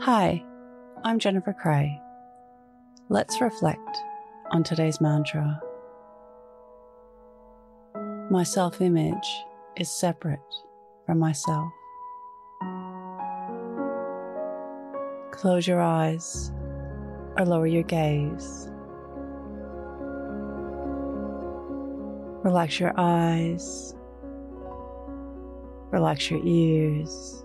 Hi, I'm Jennifer Cray. Let's reflect on today's mantra. My self image is separate from myself. Close your eyes or lower your gaze. Relax your eyes. Relax your ears.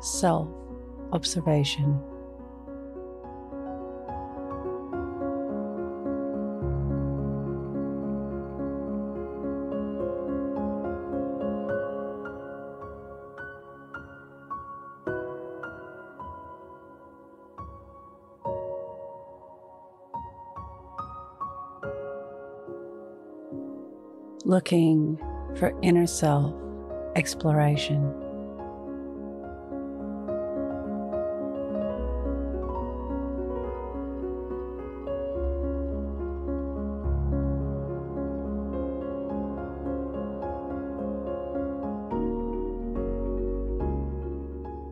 self observation. looking for inner self exploration.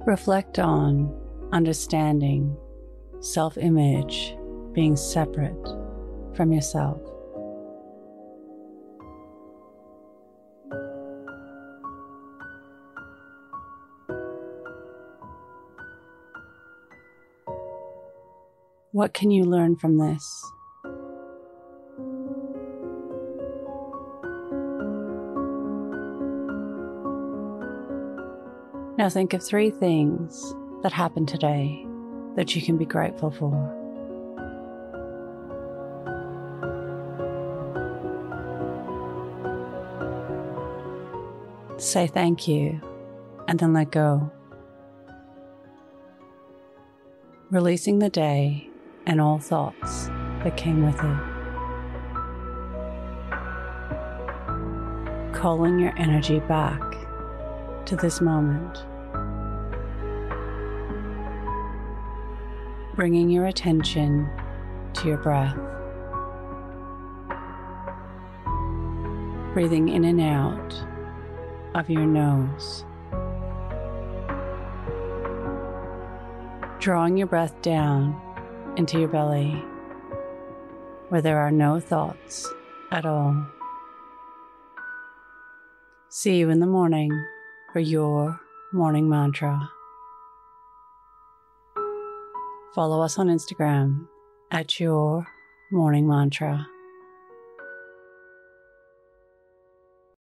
Reflect on understanding self image being separate from yourself. What can you learn from this? Now think of three things that happened today that you can be grateful for. Say thank you and then let go. Releasing the day and all thoughts that came with it. Calling your energy back to this moment. Bringing your attention to your breath. Breathing in and out of your nose. Drawing your breath down into your belly where there are no thoughts at all. See you in the morning for your morning mantra. Follow us on Instagram at your morning mantra.